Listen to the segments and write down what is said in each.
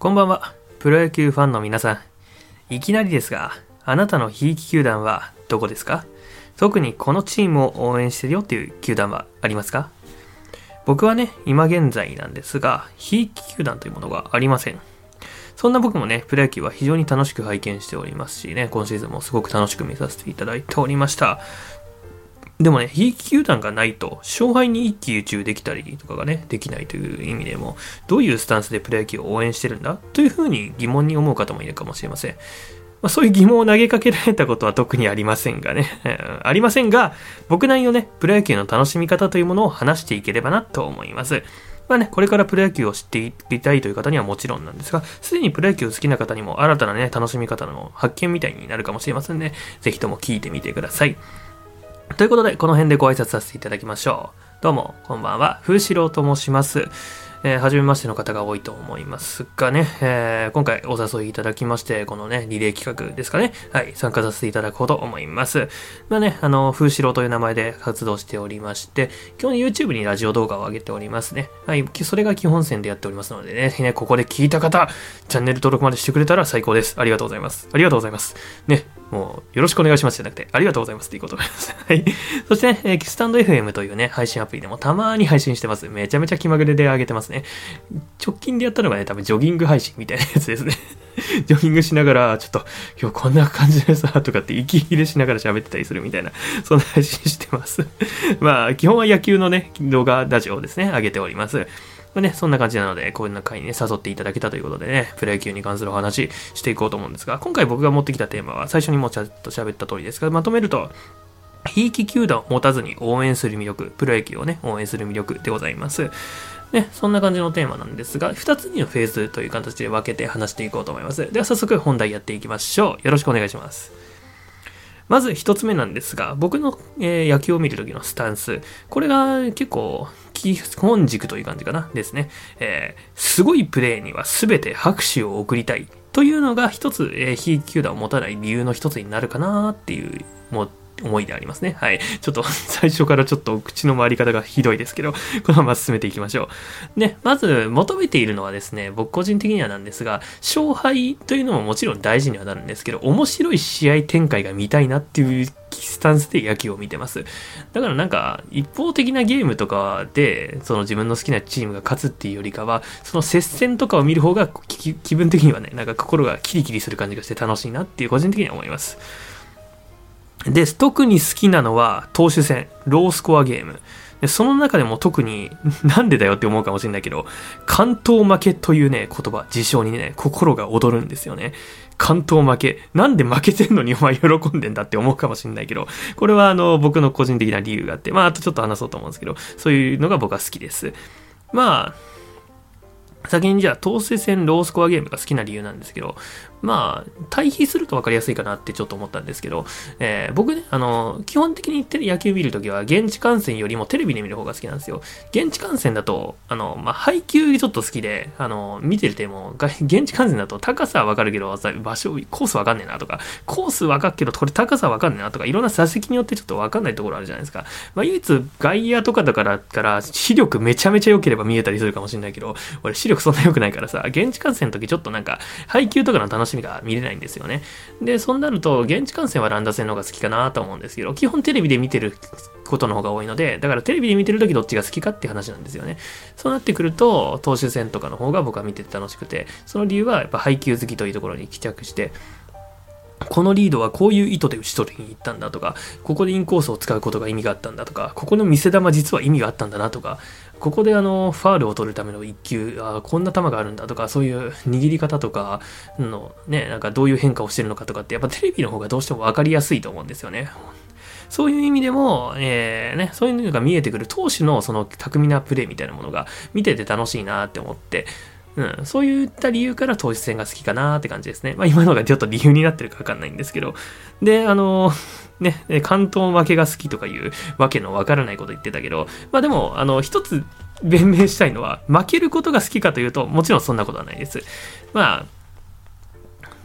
こんばんは、プロ野球ファンの皆さん。いきなりですが、あなたのひいき球団はどこですか？特にこのチームを応援してるよっていう球団はありますか？僕はね、今現在なんですが、ひいき球団というものがありません。そんな僕もね、プロ野球は非常に楽しく拝見しておりますしね、今シーズンもすごく楽しく見させていただいておりました。でもね、ひいき球団がないと、勝敗に一喜一憂できたりとかがね、できないという意味でも、どういうスタンスでプロ野球を応援してるんだ？というふうに疑問に思う方もいるかもしれません。まあ、そういう疑問を投げかけられたことは 特にありませんがね、ありませんが、僕なりのね、プロ野球の楽しみ方というものを話していければなと思います。まあね、これからプロ野球を知っていきたいという方にはもちろんなんですが、すでにプロ野球好きな方にも新たなね、楽しみ方の発見みたいになるかもしれませんね。ぜひとも聞いてみてください。ということで、この辺でご挨拶させていただきましょう。どうも、こんばんは。風志郎と申します。えー、初めましての方が多いと思いますがね、えー、今回お誘いいただきまして、このね、リレー企画ですかね、はい、参加させていただこうと思います。まあね、あの、風志郎という名前で活動しておりまして、今日 YouTube にラジオ動画を上げておりますね。はい、それが基本線でやっておりますのでね、ねここで聞いた方、チャンネル登録までしてくれたら最高です。ありがとうございます。ありがとうございます。ね、もう、よろしくお願いしますじゃなくて、ありがとうございますっていうことです。はい。そしてね、えー、スタンド FM というね、配信アプリでもたまに配信してます。めちゃめちゃ気まぐれで上げてますね。直近でやったのがね、多分ジョギング配信みたいなやつですね。ジョギングしながら、ちょっと、今日こんな感じでさ、とかって息切れしながら喋ってたりするみたいな、そんな配信してます。まあ、基本は野球のね、動画、ラジオをですね、上げております。まあね、そんな感じなので、こんな回にね、誘っていただけたということでね、プロ野球に関するお話していこうと思うんですが、今回僕が持ってきたテーマは、最初にもちゃっと喋った通りですが、まとめると、ひいき球団を持たずに応援する魅力、プロ野球をね、応援する魅力でございます。ね、そんな感じのテーマなんですが、2つにのフェーズという形で分けて話していこうと思います。では早速本題やっていきましょう。よろしくお願いします。まず一つ目なんですが、僕の、えー、野球を見るときのスタンス。これが結構基本軸という感じかな。ですね。えー、すごいプレーには全て拍手を送りたい。というのが一つ、えー、非球団を持たない理由の一つになるかなっていう、もう思いでありますね。はい。ちょっと 最初からちょっと口の回り方がひどいですけど、このまま進めていきましょう。ね、まず求めているのはですね、僕個人的にはなんですが、勝敗というのももちろん大事にはなるんですけど、面白い試合展開が見たいなっていうスタンスで野球を見てます。だからなんか、一方的なゲームとかで、その自分の好きなチームが勝つっていうよりかは、その接戦とかを見る方が気分的にはね、なんか心がキリキリする感じがして楽しいなっていう個人的には思います。で、特に好きなのは投手戦、ロースコアゲーム。でその中でも特に、なんでだよって思うかもしれないけど、関東負けというね、言葉、事象にね、心が躍るんですよね。関東負け。なんで負けてんのにお前喜んでんだって思うかもしれないけど、これはあの、僕の個人的な理由があって、まあ、あとちょっと話そうと思うんですけど、そういうのが僕は好きです。まあ、先にじゃあ、統制戦ロースコアゲームが好きな理由なんですけど、まあ、対比すると分かりやすいかなってちょっと思ったんですけど、えー、僕ね、あの、基本的に野球見るときは、現地観戦よりもテレビで見る方が好きなんですよ。現地観戦だと、あの、まあ、配球ちょっと好きで、あの、見てるても、現地観戦だと高さは分かるけど、場所、コース分かんねえなとか、コース分かるけど、これ高さ分かんねえなとか、いろんな座席によってちょっと分かんないところあるじゃないですか。まあ、唯一、外野とかだから、から視力めちゃめちゃ良ければ見えたりするかもしれないけど、俺視力そんな良くないからさ、現地観戦の時ちょっとなんか、配球とかの楽しみが見れないんですよね。で、そうなると、現地観戦はランダ戦の方が好きかなと思うんですけど、基本テレビで見てることの方が多いので、だからテレビで見てる時どっちが好きかって話なんですよね。そうなってくると、投手戦とかの方が僕は見てて楽しくて、その理由はやっぱ配球好きというところに帰着して、このリードはこういう意図で打ち取りに行ったんだとか、ここでインコースを使うことが意味があったんだとか、ここの見せ球実は意味があったんだなとか、ここであの、ファールを取るための一球、あこんな球があるんだとか、そういう握り方とかの、ね、なんかどういう変化をしてるのかとかって、やっぱテレビの方がどうしても分かりやすいと思うんですよね。そういう意味でも、えー、ね、そういうのが見えてくる投手のその巧みなプレーみたいなものが見てて楽しいなって思って、うん、そういった理由から投手戦が好きかなって感じですね。まあ今のがちょっと理由になってるかわかんないんですけど。で、あの ね、関東負けが好きとかいうわけのわからないこと言ってたけど、まあでも、あの、一つ弁明したいのは、負けることが好きかというと、もちろんそんなことはないです。まあ、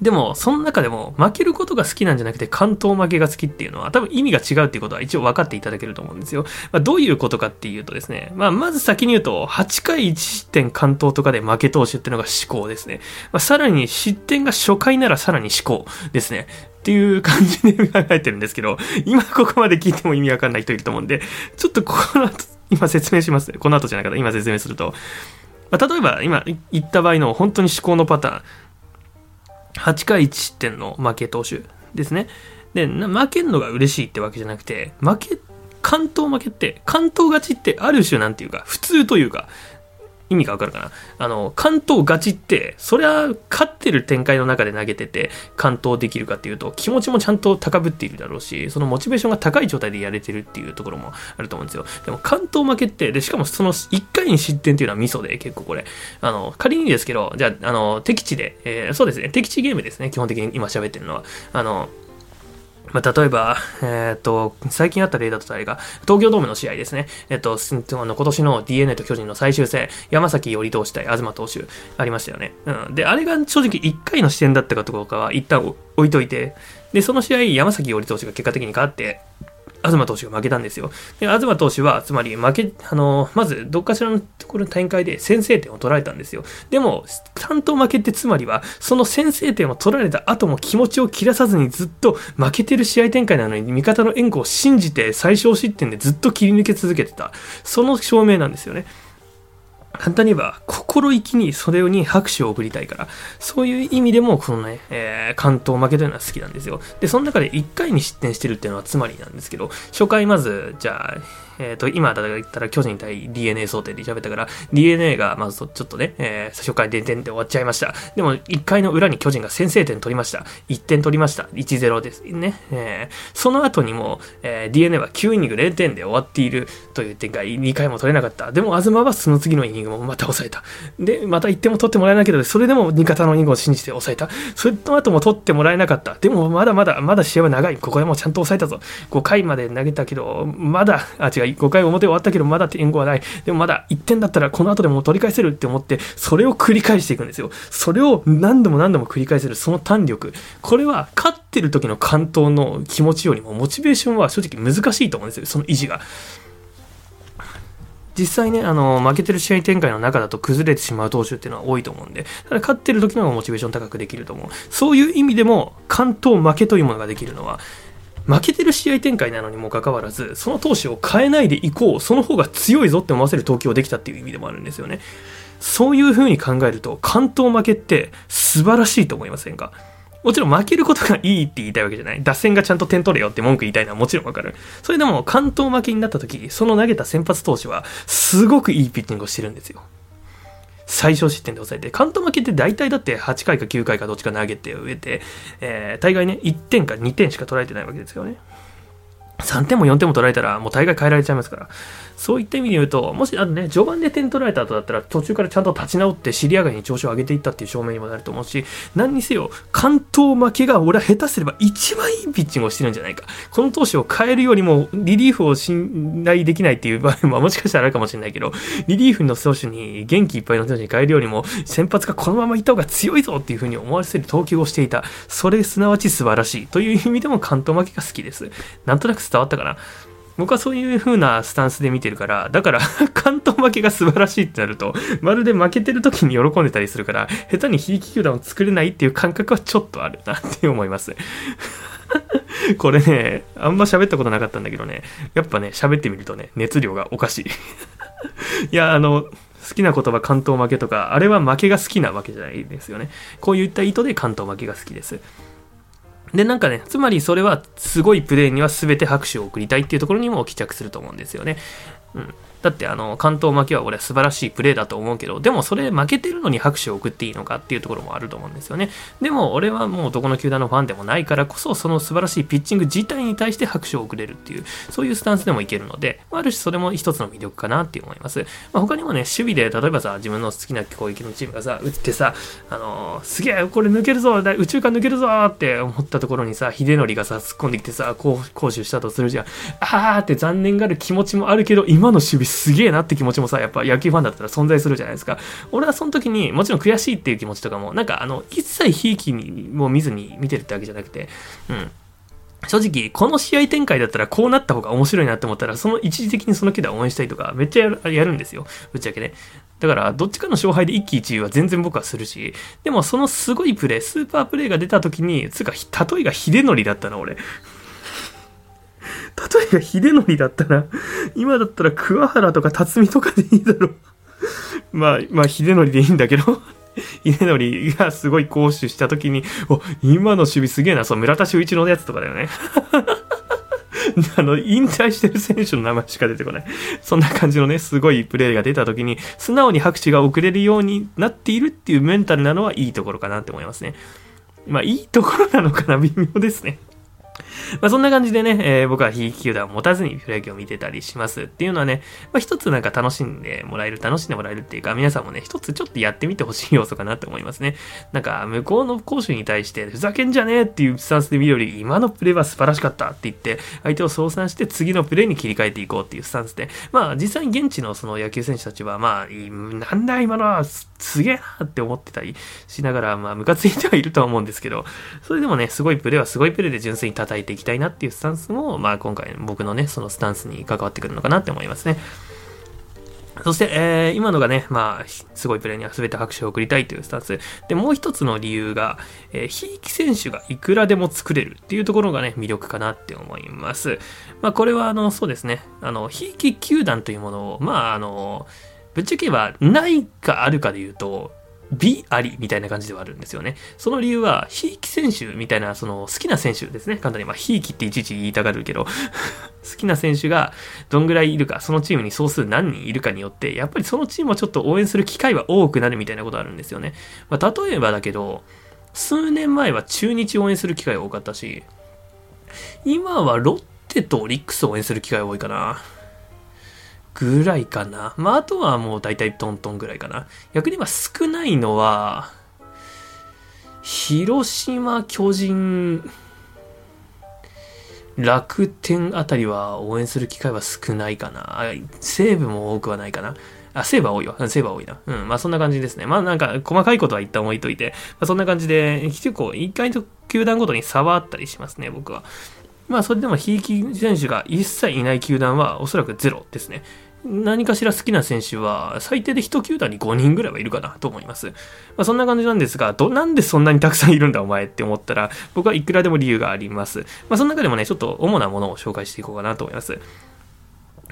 でも、その中でも、負けることが好きなんじゃなくて、関東負けが好きっていうのは、多分意味が違うっていうことは一応分かっていただけると思うんですよ。まあ、どういうことかっていうとですね、まあ、まず先に言うと、8回1失点関東とかで負け投手っていうのが思考ですね。まあ、さらに失点が初回ならさらに思考ですね。っていう感じで考えてるんですけど、今ここまで聞いても意味わかんない人いると思うんで、ちょっとこの後、今説明します。この後じゃなかった。今説明すると。まあ、例えば、今言った場合の本当に思考のパターン。8回1失点の負け投手ですね。で、負けんのが嬉しいってわけじゃなくて、負け、関東負けって、関東勝ちってある種なんていうか、普通というか、意味がわかるかな？あの、関東勝ちって、そりゃ、勝ってる展開の中で投げてて、関東できるかっていうと、気持ちもちゃんと高ぶっているだろうし、そのモチベーションが高い状態でやれてるっていうところもあると思うんですよ。でも、関東負けって、で、しかもその1回に失点っていうのはミソで、結構これ。あの、仮にですけど、じゃあ、あの、敵地で、えー、そうですね、敵地ゲームですね、基本的に今喋ってるのは。あの、まあ、例えば、えっ、と、最近あった例だとあれが、東京ドームの試合ですね。えっ、と、あの今年の DNA と巨人の最終戦、山崎織投手対東投手ありましたよね。うん。で、あれが正直1回の視点だったかとかは一旦置いといて、で、その試合、山崎織投手が結果的に勝って、東投手が負けたんですよ。で、東投手は、つまり負け、あの、まず、どっかしらのところの展開で先制点を取られたんですよ。でも、担当負けってつまりは、その先制点を取られた後も気持ちを切らさずにずっと負けてる試合展開なのに、味方の援護を信じて最小失点でずっと切り抜け続けてた。その証明なんですよね。簡単に言えば、心意気にそれに拍手を送りたいから、そういう意味でも、このね、えー、関東負けというのは好きなんですよ。で、その中で1回に失点してるっていうのはつまりなんですけど、初回まず、じゃあ、えっ、ー、と、今だったら巨人対 DNA 想定で喋ったから、DNA がまずちょっとね、えー、初回で点で終わっちゃいました。でも、1回の裏に巨人が先制点取りました。1点取りました。1-0ですね。えー、その後にも、えー、DNA は9イニング0点で終わっているという展開、2回も取れなかった。でも、東はその次のイニングもまた抑えた。で、また1点も取ってもらえないけど、それでも味方のイニングを信じて抑えた。それの後も取ってもらえなかった。でも、まだまだ、まだ試合は長い。ここでもちゃんと抑えたぞ。5回まで投げたけど、まだ、あ、違う、5回表終わったけど、まだ援護はない。でもまだ1点だったらこの後でも取り返せるって思って、それを繰り返していくんですよ。それを何度も何度も繰り返せる、その胆力。これは、勝ってる時の関東の気持ちよりも、モチベーションは正直難しいと思うんですよ。その維持が。実際ね、あの、負けてる試合展開の中だと崩れてしまう投手っていうのは多いと思うんで、ただ勝ってる時の方がモチベーション高くできると思う。そういう意味でも、関東負けというものができるのは、負けてる試合展開なのにもかかわらず、その投手を変えないでいこう、その方が強いぞって思わせる投球をできたっていう意味でもあるんですよね。そういう風に考えると、関東負けって素晴らしいと思いませんか？もちろん負けることがいいって言いたいわけじゃない。脱線がちゃんと点取れよって文句言いたいのはもちろんわかる。それでも関東負けになった時、その投げた先発投手はすごくいいピッチングをしてるんですよ。最小失点で抑えて、関東負けって大体だって8回か9回かどっちか投げて植えて、えー、大概ね、1点か2点しか取られてないわけですよね。3点も4点も取られたらもう大概変えられちゃいますから。そういった意味で言うと、もし、あとね、序盤で点取られた後だったら、途中からちゃんと立ち直って尻上がりに調子を上げていったっていう証明にもなると思うし、何にせよ、関東負けが俺は下手すれば一番いいピッチングをしてるんじゃないか。この投手を変えるよりも、リリーフを信頼できないっていう場合ももしかしたらあるかもしれないけど、リリーフの投手に元気いっぱいの投手に変えるよりも、先発がこのままいった方が強いぞっていう風に思わせる投球をしていた。それすなわち素晴らしい。という意味でも関東負けが好きです。なんとなく伝わったかな？僕はそういう風なスタンスで見てるから、だから 関東負けが素晴らしいってなると、まるで負けてる時に喜んでたりするから、下手にひいき球団を作れないっていう感覚はちょっとあるなって思います。これね、あんま喋ったことなかったんだけどね、やっぱね、喋ってみるとね、熱量がおかしい。いや、あの、好きな言葉関東負けとか、あれは負けが好きなわけじゃないですよね。こういった意図で関東負けが好きです。で、なんかね、つまりそれはすごいプレーには全て拍手を送りたいっていうところにも帰着すると思うんですよね。うん。だってあの、関東負けは俺は素晴らしいプレーだと思うけど、でもそれ負けてるのに拍手を送っていいのかっていうところもあると思うんですよね。でも俺はもうどこの球団のファンでもないからこそ、その素晴らしいピッチング自体に対して拍手を送れるっていう、そういうスタンスでもいけるので、ある種それも一つの魅力かなって思います。まあ、他にもね、守備で例えばさ、自分の好きな攻撃のチームがさ、打ってさ、あのー、すげえ、これ抜けるぞ、宇宙間抜けるぞって思ったところにさ、秀則がさ、突っ込んできてさ、攻守したとするじゃん。あーって残念がる気持ちもあるけど、今の守備すげえなって気持ちもさ、やっぱ野球ファンだったら存在するじゃないですか。俺はその時にもちろん悔しいっていう気持ちとかも、なんかあの、一切ひいきにも見ずに見てるってわけじゃなくて、うん。正直、この試合展開だったらこうなった方が面白いなって思ったら、その一時的にその球団応援したいとか、めっちゃやるやるんですよ。ぶっちゃけね。だから、どっちかの勝敗で一喜一憂は全然僕はするし、でもそのすごいプレー、スーパープレーが出た時に、つうか、例えが秀則だったな、俺。例えが秀則だったな。今だったら桑原とか辰巳とかでいいだろう。まあ、まあ、秀則でいいんだけど。稲則がすごい攻守した時に、お、今の守備すげえな、そう、村田修一のやつとかだよね。あの、引退してる選手の名前しか出てこない。そんな感じのね、すごいプレーが出た時に、素直に拍手が送れるようになっているっていうメンタルなのはいいところかなって思いますね。まあ、いいところなのかな、微妙ですね。まあそんな感じでね、えー、僕は非球団を持たずにプロ野球を見てたりしますっていうのはね、まあ一つなんか楽しんでもらえる、楽しんでもらえるっていうか、皆さんもね、一つちょっとやってみてほしい要素かなって思いますね。なんか、向こうの攻守に対して、ふざけんじゃねえっていうスタンスで見るより、今のプレーは素晴らしかったって言って、相手を相賛して次のプレーに切り替えていこうっていうスタンスで、まあ実際に現地のその野球選手たちは、まあ、なんだ今のはすげえなって思ってたりしながら、まあ、ムカついてはいるとは思うんですけど、それでもね、すごいプレーはすごいプレーで純粋に叩いていきたいなっていうスタンスも、まあ、今回僕のね、そのスタンスに関わってくるのかなって思いますね。そして、えー、今のがね、まあ、すごいプレーには全て拍手を送りたいというスタンス。で、もう一つの理由が、えー、ひいき選手がいくらでも作れるっていうところがね、魅力かなって思います。まあ、これは、あの、そうですね、あの、ひいき球団というものを、まあ、あの、ぶっちゃけば、ないかあるかで言うと、美ありみたいな感じではあるんですよね。その理由は、ひいき選手みたいな、その好きな選手ですね。簡単に、まあ、ひいきっていちいち言いたがるけど 好きな選手がどんぐらいいるか、そのチームに総数何人いるかによって、やっぱりそのチームをちょっと応援する機会は多くなるみたいなことあるんですよね。まあ、例えばだけど、数年前は中日応援する機会が多かったし、今はロッテとオリックスを応援する機会が多いかな。ぐらいかな。まあ、あとはもう大体トントンぐらいかな。逆に言えば少ないのは、広島、巨人、楽天あたりは応援する機会は少ないかな。西武も多くはないかな。あ、西武は多いわ。西武は多いな。うん。まあそんな感じですね。まあなんか細かいことは一旦置いといて、まあ、そんな感じで、結構一回と球団ごとに差はあったりしますね、僕は。まあそれでもひいき選手が一切いない球団はおそらくゼロですね。何かしら好きな選手は最低で1球団に5人ぐらいはいるかなと思います。まあ、そんな感じなんですが、ど、なんでそんなにたくさんいるんだお前って思ったら、僕はいくらでも理由があります。まあ、その中でもね、ちょっと主なものを紹介していこうかなと思います。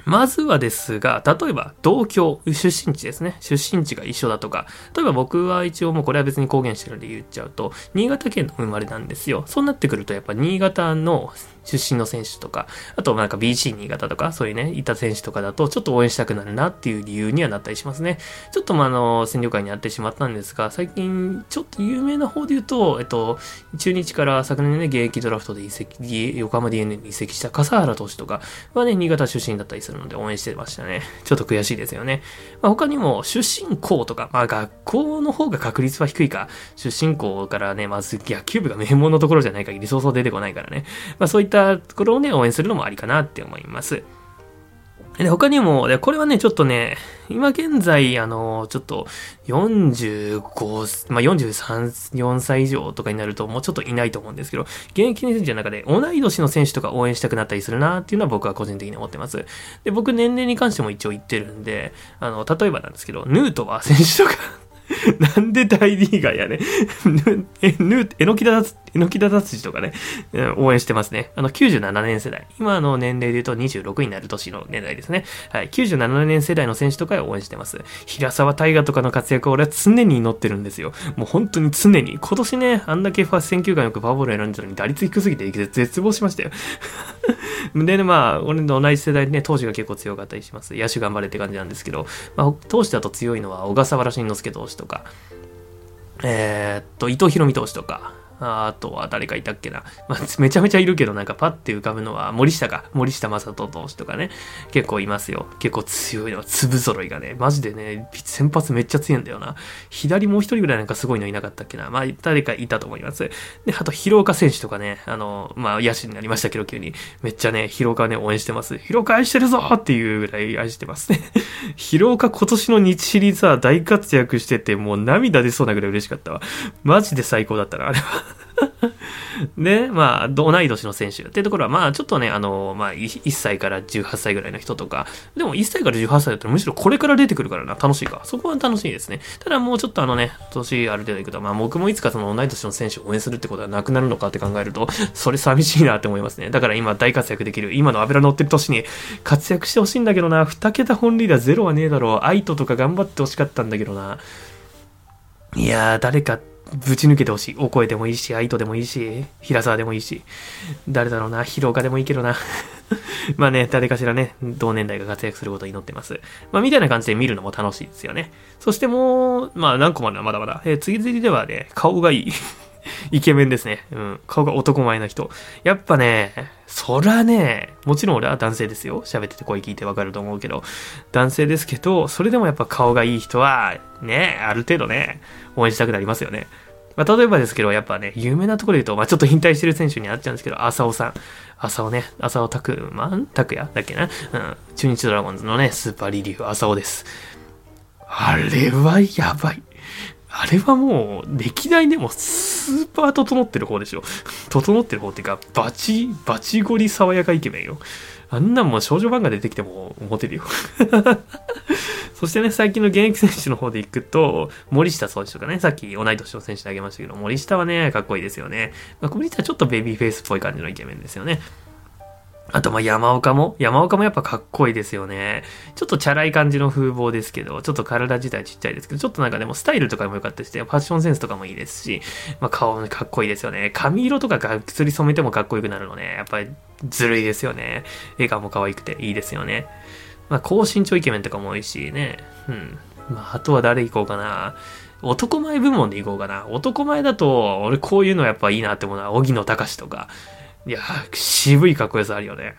まずはですが、例えば同郷、出身地ですね。出身地が一緒だとか、例えば僕は一応もうこれは別に公言してるんで言っちゃうと、新潟県の生まれなんですよ。そうなってくるとやっぱ新潟の出身の選手とか、あとなんか BC 新潟とか、そういうね、いた選手とかだと、ちょっと応援したくなるなっていう理由にはなったりしますね。ちょっとまあ、あの、戦力会にあってしまったんですが、最近、ちょっと有名な方で言うと、えっと、中日から昨年ね、現役ドラフトで移籍、横浜 DNA に移籍した笠原投手とかはね、新潟出身だったりするので応援してましたね。ちょっと悔しいですよね。まあ、他にも、出身校とか、まあ、学校の方が確率は低いか、出身校からね、まず野球部が名門のところじゃない限りそうそう出てこないからね。まあ、そういったところをね、応援するのもありかなって思います。で、他にも、で、これはね、ちょっとね、今現在、あの、ちょっと、45、まあ、43、4歳以上とかになると、もうちょっといないと思うんですけど、現役の選手の中で、同い年の選手とか応援したくなったりするなっていうのは僕は個人的に思ってます。で、僕、年齢に関しても一応言ってるんで、あの、例えばなんですけど、ヌートバー選手とか なんで大リーガーやね。え、ぬ、えのきだつ、えのきだ達治とかね、応援してますね。あの、97年世代。今の年齢で言うと26になる年の年代ですね。はい。97年世代の選手とかを応援してます。平沢大河とかの活躍を俺は常に祈ってるんですよ。もう本当に常に。今年ね、あんだけファ選球眼よくファボール選んでたのに打率低すぎて絶望しましたよ。で、ね、まあ、俺の同じ世代でね、投手が結構強かったりします。野手頑張れって感じなんですけど、まあ、投手だと強いのは小笠原慎之介投手とか、えー、っと、伊藤博美投手とか、あとは誰かいたっけな。まあ、めちゃめちゃいるけど、なんかパッて浮かぶのは森下か。森下正人投手とかね。結構いますよ。結構強いのは粒揃いがね。マジでね、先発めっちゃ強いんだよな。左もう一人ぐらいなんかすごいのいなかったっけな。まあ、誰かいたと思います。で、あと、広岡選手とかね、あの、まあ、野手になりましたけど、急に。めっちゃね、広岡ね、応援してます。広岡愛してるぞっていうぐらい愛してますね。広岡今年の日シリーズは大活躍してて、もう涙出そうなぐらい嬉しかったわ。マジで最高だったな、あれは。で、まあ、同い年の選手っていうところは、まあ、ちょっとね、あの、まあ、1歳から18歳ぐらいの人とか、でも1歳から18歳だったらむしろこれから出てくるからな、楽しいか。そこは楽しいですね。ただもうちょっとあのね、年ある程度いくと、まあ、僕もいつかその同い年の選手を応援するってことはなくなるのかって考えると、それ寂しいなって思いますね。だから今大活躍できる、今の油乗ってる年に活躍してほしいんだけどな、2桁本リーダーゼロはねえだろう。アイトとか頑張ってほしかったんだけどな。いやー、誰かってぶち抜けてほしい。お声でもいいし、愛斗でもいいし、平沢でもいいし、誰だろうな、広岡でもいいけどな。まあね、誰かしらね、同年代が活躍することを祈ってます。まあ、みたいな感じで見るのも楽しいですよね。そしてもう、まあ何個まではまだまだ。えー、次々ではね、顔がいい。イケメンですね。うん。顔が男前な人。やっぱね、そらね、もちろん俺は男性ですよ。喋ってて声聞いてわかると思うけど、男性ですけど、それでもやっぱ顔がいい人は、ね、ある程度ね、応援したくなりますよね。まあ、例えばですけど、やっぱね、有名なところで言うと、まあ、ちょっと引退してる選手になっちゃうんですけど、浅尾さん。浅尾ね、浅尾拓馬拓也？だっけな？うん。中日ドラゴンズのね、スーパーリリーフ、浅尾です。あれはやばい。あれはもう、歴代でもスーパー整ってる方でしょ。整ってる方っていうか、バチ、バチゴリ爽やかイケメンよ。あんなもう少女漫画出てきてもモテるよ そしてね、最近の現役選手の方で行くと、森下選手とかね、さっき同い年の選手であげましたけど、森下はね、かっこいいですよね。まあ、森下はちょっとベビーフェイスっぽい感じのイケメンですよね。あと、ま、山岡も山岡もやっぱかっこいいですよね。ちょっとチャラい感じの風貌ですけど、ちょっと体自体ちっちゃいですけど、ちょっとなんかでもスタイルとかも良かったりして、ファッションセンスとかもいいですし、まあ、顔もかっこいいですよね。髪色とかが薬染めてもかっこよくなるのね。やっぱりずるいですよね。笑顔も可愛くていいですよね。まあ、高身長イケメンとかも多いしね。うん。まあ、あとは誰行こうかな。男前部門で行こうかな。男前だと、俺こういうのやっぱいいなって思うのは、荻野隆とか。いや、渋いかっこよさあるよね。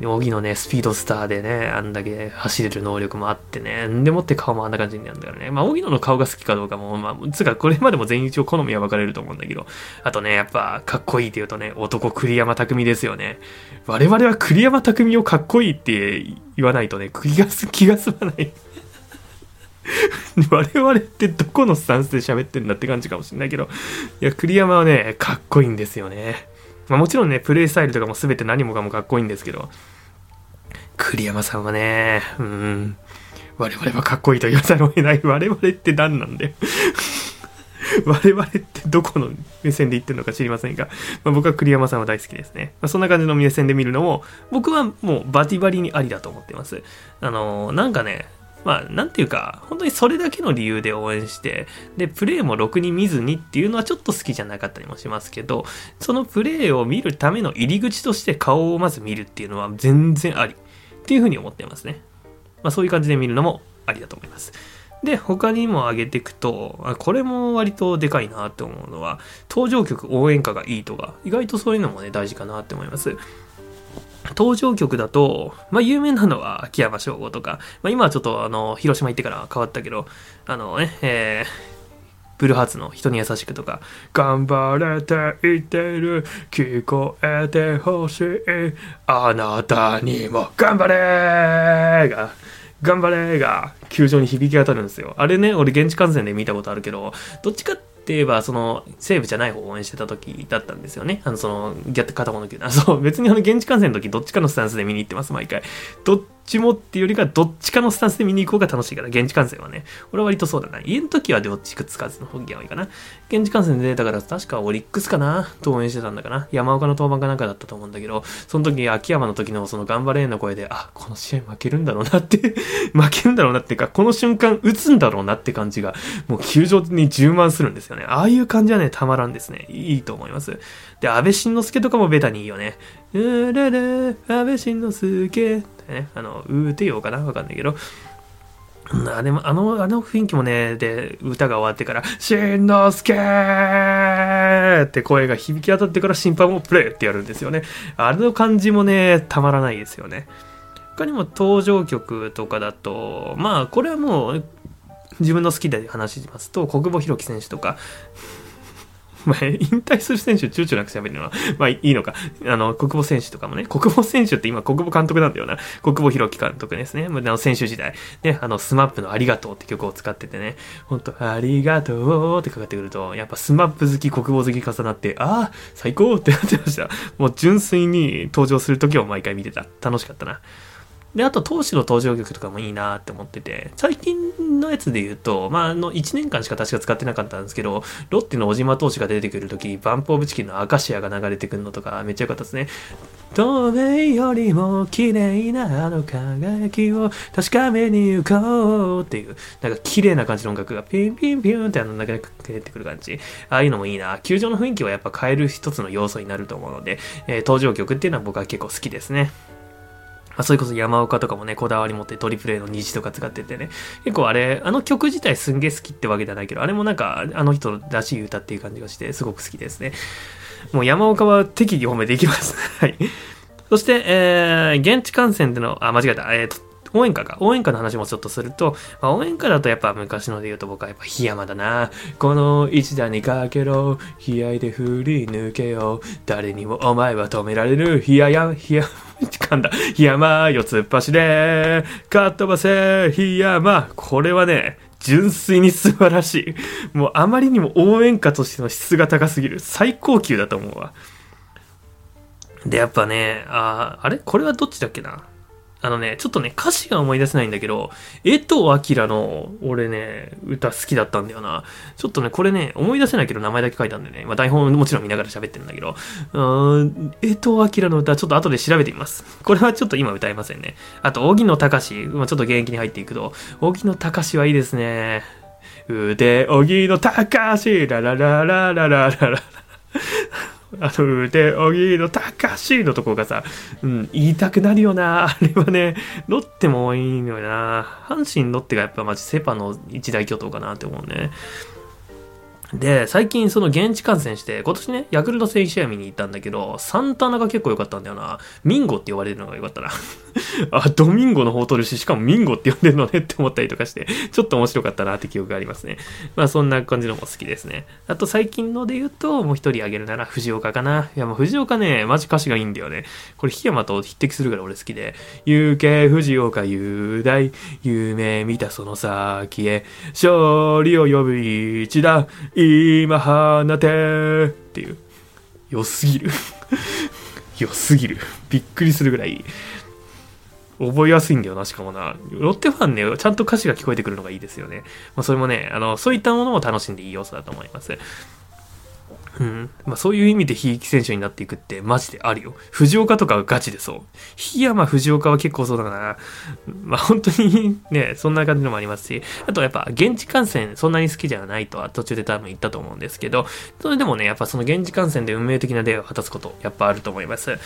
荻野ね、スピードスターでね、あんだけ走れる能力もあってね、んでもって顔もあんな感じになるんだよね。まあ、荻野の顔が好きかどうかも、まあ、つか、これまでも全員一応好みは分かれると思うんだけど、あとね、やっぱ、かっこいいって言うとね、男栗山匠ですよね。我々は栗山匠をかっこいいって言わないとね、気が 気が済まない 我々ってどこのスタンスで喋ってんだって感じかもしんないけど、いや、栗山はね、かっこいいんですよね。まあ、もちろんね、プレイスタイルとかも全て何もかもかっこいいんですけど、栗山さんはね、うん、我々はかっこいいと言わざるを得ない。我々って何なんだよ。我々ってどこの目線で言ってるのか知りませんが、まあ、僕は栗山さんは大好きですね。まあ、そんな感じの目線で見るのも、僕はもうバティバリにありだと思ってます。あのー、なんかね、まあ、なんていうか、本当にそれだけの理由で応援して、で、プレイもろくに見ずにっていうのはちょっと好きじゃなかったりもしますけど、そのプレイを見るための入り口として顔をまず見るっていうのは全然ありっていうふうに思ってますね。まあ、そういう感じで見るのもありだと思います。で、他にも挙げていくと、これも割とでかいなって思うのは、登場曲応援歌がいいとか、意外とそういうのもね、大事かなって思います。登場曲だと、まあ、有名なのは秋山翔吾とか、まあ、今はちょっとあの、広島行ってから変わったけど、あのね、えー、ブルーハーツの人に優しくとか、頑張れて言ってる、聞こえてほしい、あなたにも頑張れが、頑張れが、球場に響き渡るんですよ。あれね、俺現地観戦で見たことあるけど、どっちかってって言えば、その、西武じゃない方を応援してた時だったんですよね。あの、その、ギャッ片方の球団。そう、別にあの、現地観戦の時どっちかのスタンスで見に行ってます、毎回。どっちもっていうよりか、どっちかのスタンスで見に行こうが楽しいから、現地観戦はね。俺は割とそうだな。家の時はどっちかつかずの方が多いかな。現地観戦で出たから、確かオリックスかなと応援してたんだかな。山岡の登板かなんかだったと思うんだけど、その時、秋山の時のその頑張れの声で、あ、この試合負けるんだろうなって 負けるんだろうなっていうか、この瞬間打つんだろうなって感じが、もう球場に充満するんですよね。ああいう感じはね、たまらんですね。いいと思います。で、安倍晋之助とかもベタにいいよね。うらら、安倍晋之助ね、あの、うーてようかなわかんないけど。あでも、あの、あの雰囲気もね、で、歌が終わってから、しんのすけーって声が響き当たってから審判もプレーってやるんですよね。あれの感じもね、たまらないですよね。他にも登場曲とかだと、まあ、これはもう、自分の好きで話しますと、小久保裕紀選手とか、まあ、引退する選手、躊躇なく喋るのは、まあいいのか。あの、小久保選手とかもね、小久保選手って今、小久保監督なんだよな。小久保裕紀監督ですね。あの、選手時代。ね、あの、 SMAP のありがとうって曲を使っててね、ほんと、ありがとうってかかってくると、やっぱ SMAP 好き、国母好き重なって、ああ、最高ってなってました。もう純粋に登場する時を毎回見てた。楽しかったな。で、あと、投手の登場曲とかもいいなって思ってて、最近のやつで言うと、まあ、あの、1年間しか確か使ってなかったんですけど、ロッテの小島投手が出てくるとき、バンプオブチキンのアカシアが流れてくるのとか、めっちゃ良かったですね。透明よりも綺麗なあの輝きを確かめに行こうっていう、なんか綺麗な感じの音楽がピンピンピンってあの中に出てくる感じ。ああいうのもいいな。球場の雰囲気はやっぱ変える一つの要素になると思うので、えー、登場曲っていうのは僕は結構好きですね。あ、それこそ山岡とかもね、こだわり持ってトリプル A の虹とか使っててね、結構あれ、あの曲自体すんげえ好きってわけじゃないけど、あれもなんか、あの人らしい歌っていう感じがして、すごく好きですね。もう山岡は適宜褒めていきます。はい。そして、えー、現地観戦での、あ、間違えた。え、ー、応援歌か。応援歌の話もちょっとすると、まあ、応援歌だとやっぱ昔ので言うと僕はやっぱ檜山だな。この一打にかけろ。悲哀で振り抜けよ。誰にもお前は止められる。檜山、檜山、噛んだ。檜山、四つっ走れ。かっ飛ばせ。檜山。これはね、純粋に素晴らしい。もうあまりにも応援歌としての質が高すぎる。最高級だと思うわ。で、やっぱね、あ、あれ？これはどっちだっけな？あのね、ちょっとね、歌詞が思い出せないんだけど、江藤明の、俺ね、歌好きだったんだよな。ちょっとね、これね、思い出せないけど名前だけ書いたんでね、まあ台本もちろん見ながら喋ってるんだけど、うん、江藤明の歌、ちょっと後で調べてみます。これはちょっと今歌えませんね。あと、荻野隆、まあ、ちょっと現役に入っていくと、荻野隆はいいですね。腕、荻野隆、ララララララララ。あの腕、おぎの高しのとこがさ、うん、言いたくなるよな。あれはね、ロッテも多いのよな。阪神ロッテがやっぱマジセパの一大巨頭かなって思うね。で、最近その現地観戦して、今年ね、ヤクルト戦試合見に行ったんだけど、サンタナが結構良かったんだよな。ミンゴって呼ばれるのが良かったな。あ、ドミンゴの方取るし、しかもミンゴって呼んでるのねって思ったりとかして、ちょっと面白かったなって記憶がありますね。まあそんな感じのも好きですね。あと最近ので言うと、もう一人あげるなら藤岡かな。いやもう藤岡ね、マジ歌詞がいいんだよね。これ檜山と匹敵するから俺好きで。行け藤岡雄大、夢見たその先へ、勝利を呼ぶ一打、今放てっていう。良すぎる良すぎる。びっくりするぐらい。覚えやすいんだよな、しかもな。ロッテファンね、ちゃんと歌詞が聞こえてくるのがいいですよね。まあ、それもね、あの、そういったものも楽しんでいい要素だと思います。うん。まあそういう意味でひいき選手になっていくってマジであるよ。藤岡とかはガチでそう。檜山藤岡は結構そうだから、まあ本当にね、そんな感じのもありますし、あとやっぱ現地観戦そんなに好きじゃないとは途中で多分言ったと思うんですけど、それでもね、やっぱその現地観戦で運命的な出会いを果たすこと、やっぱあると思います。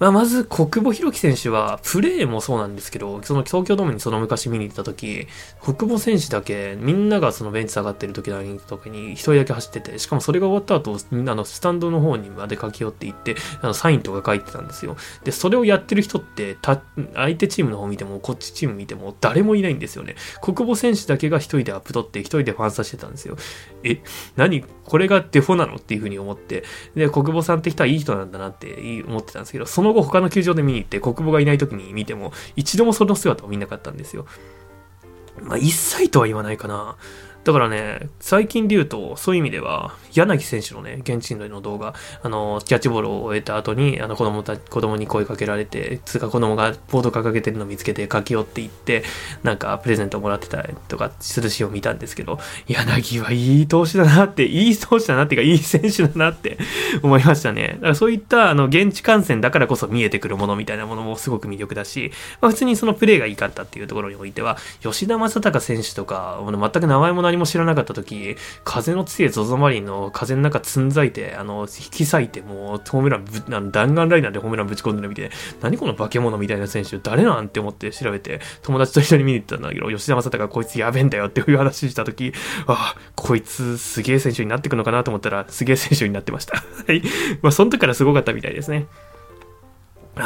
まあ、まず、国母弘樹選手は、プレーもそうなんですけど、その東京ドームにその昔見に行った時、国母選手だけ、みんながそのベンチ下がってる時に時に一人だけ走ってて、しかもそれが終わった後、みんなのスタンドの方にまで駆け寄っていって、あのサインとか書いてたんですよ。で、それをやってる人って、た、相手チームの方見ても、こっちチーム見ても、誰もいないんですよね。国母選手だけが一人でアップ取って、一人でファンサしてたんですよ。え、何？これがデフォなの？っていうふうに思って、で、国母さんって人はいい人なんだなって思ってたんですけど、その後他の球場で見に行って、国母がいない時に見ても、一度もその姿を見なかったんですよ。まあ、一切とは言わないかな。だからね、最近で言うと、そういう意味では、柳選手のね、現地での動画、あの、キャッチボールを終えた後に、あの、子供た、子供に声かけられて、つうか子供がボード掲げてるのを見つけて駆け寄っていって、なんか、プレゼントもらってたりとかするシーンを見たんですけど、柳はいい投手だなって、いい投手だなっていうか、いい選手だなって思いましたね。だからそういった、あの、現地観戦だからこそ見えてくるものみたいなものもすごく魅力だし、まあ、普通にそのプレーがいいかったっていうところにおいては、吉田正尚選手とか、全く名前もない何も知らなかった時、風の強いゾゾマリンの風の中つんざいて、あの、引き裂いて、もう、ホームランぶ、あの弾丸ライナーでホームランぶち込んでるみたい何この化け物みたいな選手、誰なんて思って調べて、友達と一緒に見に行ったんだけど、吉田正尚がこいつやべえんだよっていう話した時、ああ、こいつすげえ選手になってくのかなと思ったら、すげえ選手になってました。はい。まあ、その時からすごかったみたいですね。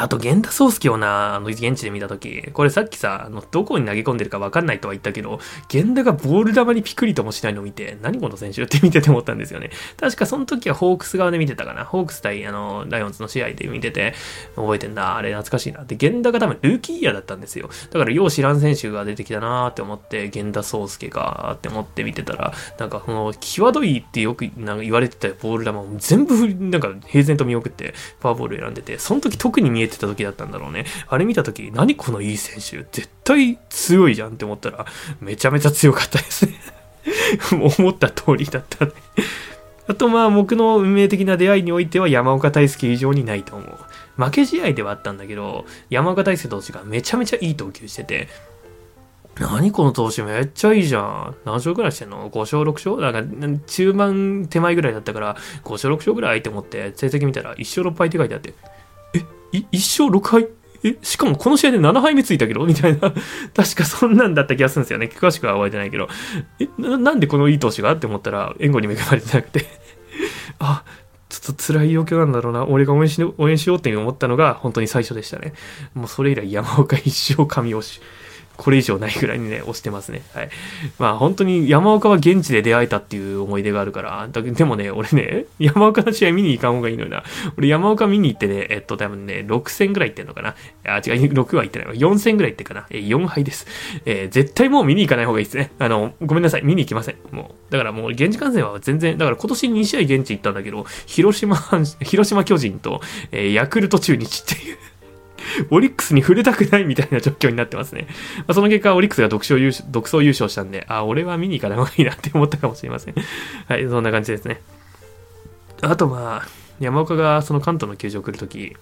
あと、源田壮介をな、あの、現地で見たとき、これさっきさ、あの、どこに投げ込んでるかわかんないとは言ったけど、源田がボール球にピクリともしないのを見て、何この選手って見てて思ったんですよね。確かその時はホークス側で見てたかな。ホークス対、あの、ライオンズの試合で見てて、覚えてんだ、あれ懐かしいな。で、源田が多分ルーキーイヤーだったんですよ。だから、よう知らん選手が出てきたなーって思って、源田壮介かーって思って見てたら、なんか、この、際どいってよくなんか言われてたボール球を全部、なんか、平然と見送って、フォアボール選んでて、その時特に見えてた時だったんだろうね。あれ見た時、何このいい選手？絶対強いじゃんって思ったら、めちゃめちゃ強かったですね 思った通りだったねあとまあ僕の運命的な出会いにおいては山岡大輔以上にないと思う。負け試合ではあったんだけど、山岡大輔投手がめちゃめちゃいい投球してて、何この投手めっちゃいいじゃん。何勝ぐらいしてんの ?5 勝6勝？なんか中盤手前ぐらいだったから5勝6勝ぐらいって思って成績見たら1勝6敗って書いてあって、一勝6敗え、しかもこの試合で7敗目ついたけど？みたいな。確かそんなんだった気がするんですよね。詳しくは覚えてないけど。え、ななんでこのいい投手が？って思ったら、援護に恵まれてなくて あ、ちょっと辛い状況なんだろうな。俺が応援し応援しようって思ったのが本当に最初でしたね。もうそれ以来山岡一生神押し。これ以上ないぐらいにね、押してますね。はい。まあ本当に山岡は現地で出会えたっていう思い出があるから、だでもね、俺ね、山岡の試合見に行かん方がいいのにな。俺山岡見に行ってね、えっと多分ね、6戦ぐらい行ってんのかな。あ、違う、6は行ってないわ。4戦ぐらい行ってかな。え4敗です。えー、絶対もう見に行かない方がいいですね。あの、ごめんなさい。見に行きません。もう。だからもう現地観戦は全然、だから今年2試合現地行ったんだけど、広島、広島巨人と、えー、ヤクルト中日っていうオリックスに触れたくないみたいな状況になってますね。まあ、その結果、オリックスが独走優勝独走優勝したんで、あ、俺は見に行かない方がいいなって思ったかもしれません。はい、そんな感じですね。あとまあ、山岡がその関東の球場来るとき、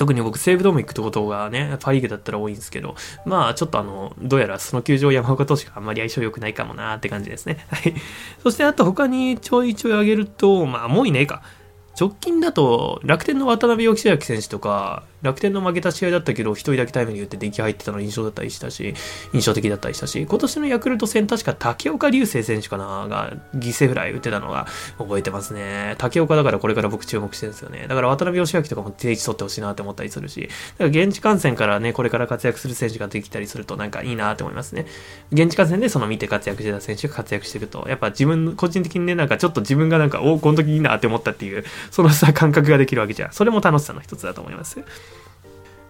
特に僕、西武ドーム行くってことがね、パ・リーグだったら多いんですけど、まあ、ちょっとあの、どうやらその球場山岡投手があんまり相性良くないかもなーって感じですね。はい。そしてあと他にちょいちょい上げると、まあ、もういねえか。直近だと楽天の渡辺義明選手とか楽天の負けた試合だったけど、一人だけタイムに言って出来入ってたの印象だったりしたし、印象的だったりしたし、今年のヤクルト戦確か竹岡隆星選手かなが犠牲フライ打ってたのが覚えてますね。竹岡だからこれから僕注目してるんですよね。だから渡辺義明とかも定位置取ってほしいなって思ったりするし、だから現地観戦からね、これから活躍する選手ができたりするとなんかいいなって思いますね。現地観戦でその見て活躍してた選手が活躍してると、やっぱ自分、個人的にね、なんかちょっと自分がなんか、おこの時いいなって思ったっていう、そのさ、感覚ができるわけじゃん、それも楽しさの一つだと思います。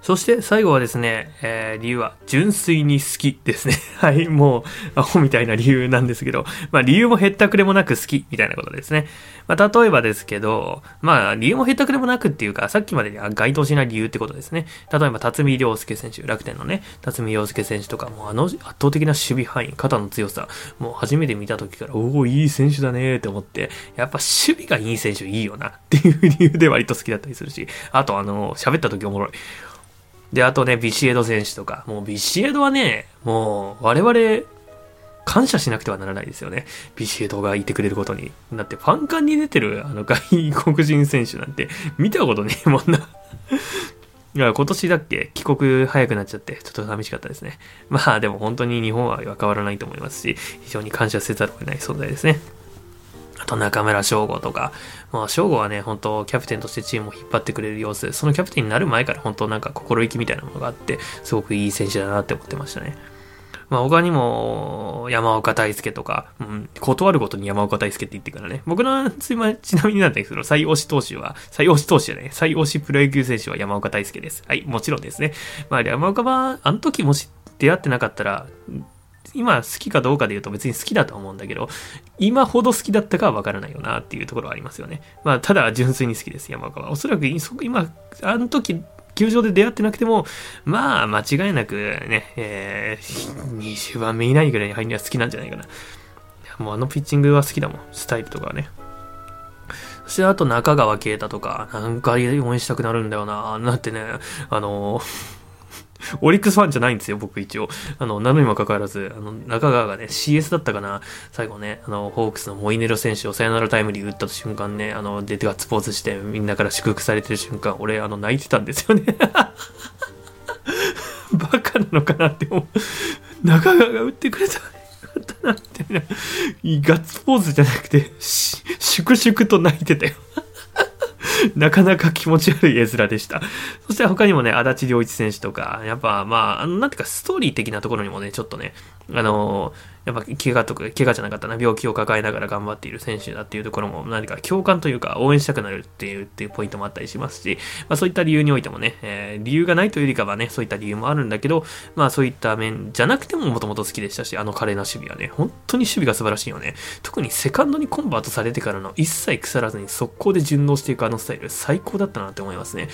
そして最後はですね、えー、理由は純粋に好きですね。はい、もう、アホみたいな理由なんですけど、まあ理由もへったくれもなく好きみたいなことですね。まあ例えばですけど、まあ理由もへったくれもなくっていうか、さっきまでには該当しない理由ってことですね。例えば、辰巳良介選手、楽天のね、辰巳良介選手とか、もうあの圧倒的な守備範囲、肩の強さ、もう初めて見た時から、おお、いい選手だねーって思って、やっぱ守備がいい選手いいよなっていう理由で割と好きだったりするし、あとあの、喋った時おもろい。で、あとね、ビシエド選手とか。もうビシエドはね、もう我々、感謝しなくてはならないですよね。ビシエドがいてくれることに。だってファンカンに出てるあの 外国人選手なんて見たことねえもんな いや、今年だっけ？帰国早くなっちゃって、ちょっと寂しかったですね。まあでも本当に日本は変わらないと思いますし、非常に感謝せざるを得ない存在ですね。あと中村翔吾とか、まあ、翔吾はね、本当キャプテンとしてチームを引っ張ってくれる様子、そのキャプテンになる前から本当なんか心意気みたいなものがあって、すごくいい選手だなって思ってましたね。まあ、他にも、山岡大輔とか、うん、断るごとに山岡大輔って言ってからね。僕の、ついまちなみになんですけど、最推し投手は、最推し投手じゃない、最推しプロ野球選手は山岡大輔です。はい、もちろんですね。まあ、山岡は、あの時もし出会ってなかったら、今好きかどうかで言うと別に好きだと思うんだけど、今ほど好きだったかはわからないよなっていうところはありますよね。まあ、ただ純粋に好きです、山岡は。おそらく今、あの時、球場で出会ってなくても、まあ、間違いなくね、えー、20番目以内ぐらいに入るには好きなんじゃないかな。もうあのピッチングは好きだもん、スタイルとかね。そしてあと中川圭太とか、なんか応援したくなるんだよな。なんてね、あのーオリックスファンじゃないんですよ、僕一応。あの、なのにもかかわらず、あの、中川がね、CS だったかな、最後ね、あの、ホークスのモイネロ選手をサヨナラタイムリー打った瞬間ね、あの、出てガッツポーズして、みんなから祝福されてる瞬間、俺、あの、泣いてたんですよね。バカなのかなって思う。中川が打ってくれた。よかったな、みたいな。ガッツポーズじゃなくて、粛々と泣いてたよ。なかなか気持ち悪い絵面でした。そして他にもね、足立良一選手とか、やっぱまあ、なんていうかストーリー的なところにもね、ちょっとね、あのやっぱ怪我とか、怪我じゃなかったな、病気を抱えながら頑張っている選手だっていうところも何か共感というか応援したくなるっていうっていうポイントもあったりしますし、まあそういった理由においてもね、えー、理由がないというよりかはね、そういった理由もあるんだけど、まあそういった面じゃなくてももともと好きでしたし、あの華麗な守備はね、本当に守備が素晴らしいよね。特にセカンドにコンバートされてからの一切腐らずに速攻で順応していくあのスタイル、最高だったなって思いますね。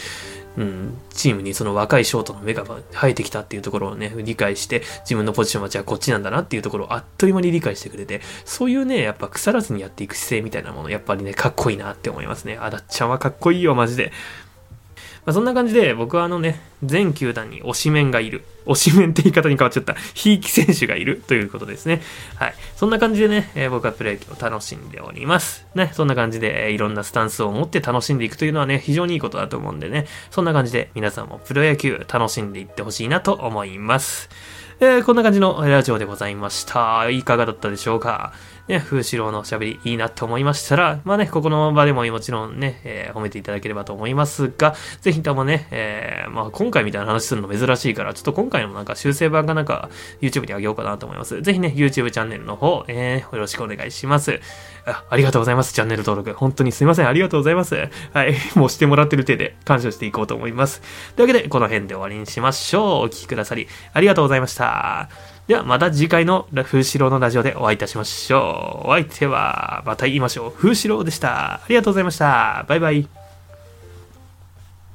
うん、チームにその若いショートの目が生えてきたっていうところをね、理解して、自分のポジションはじゃあこっちなんだなっていうところをあっという間に理解してくれて、そういうね、やっぱ腐らずにやっていく姿勢みたいなもの、やっぱりね、かっこいいなって思いますね。あだっちゃんはかっこいいよ、マジで。まあ、そんな感じで、僕はあのね、全球団に推しメンがいる。推しメンって言い方に変わっちゃった。ひいき選手がいるということですね。はい。そんな感じでね、えー、僕はプロ野球を楽しんでおります。ね、そんな感じで、えー、いろんなスタンスを持って楽しんでいくというのはね、非常にいいことだと思うんでね、そんな感じで皆さんもプロ野球楽しんでいってほしいなと思います。えー、こんな感じのラジオでございました。いかがだったでしょうか？ね、風志郎の喋りいいなと思いましたら、まあね、ここの場でももちろんね、えー、褒めていただければと思いますが、ぜひともね、えー、まあ今回みたいな話するの珍しいから、ちょっと今回のなんか修正版がなんか YouTube にあげようかなと思います。ぜひね、YouTube チャンネルの方、えー、よろしくお願いします。あありがとうございます。チャンネル登録。本当にすいません。ありがとうございます。はい。もうしてもらってる手で感謝していこうと思います。というわけで、この辺で終わりにしましょう。お聴きくださり、ありがとうございました。ではまた次回の風四郎のラジオでお会いいたしましょう。お相手はまた言いましょう。風四郎でした。ありがとうございました。バイバイ。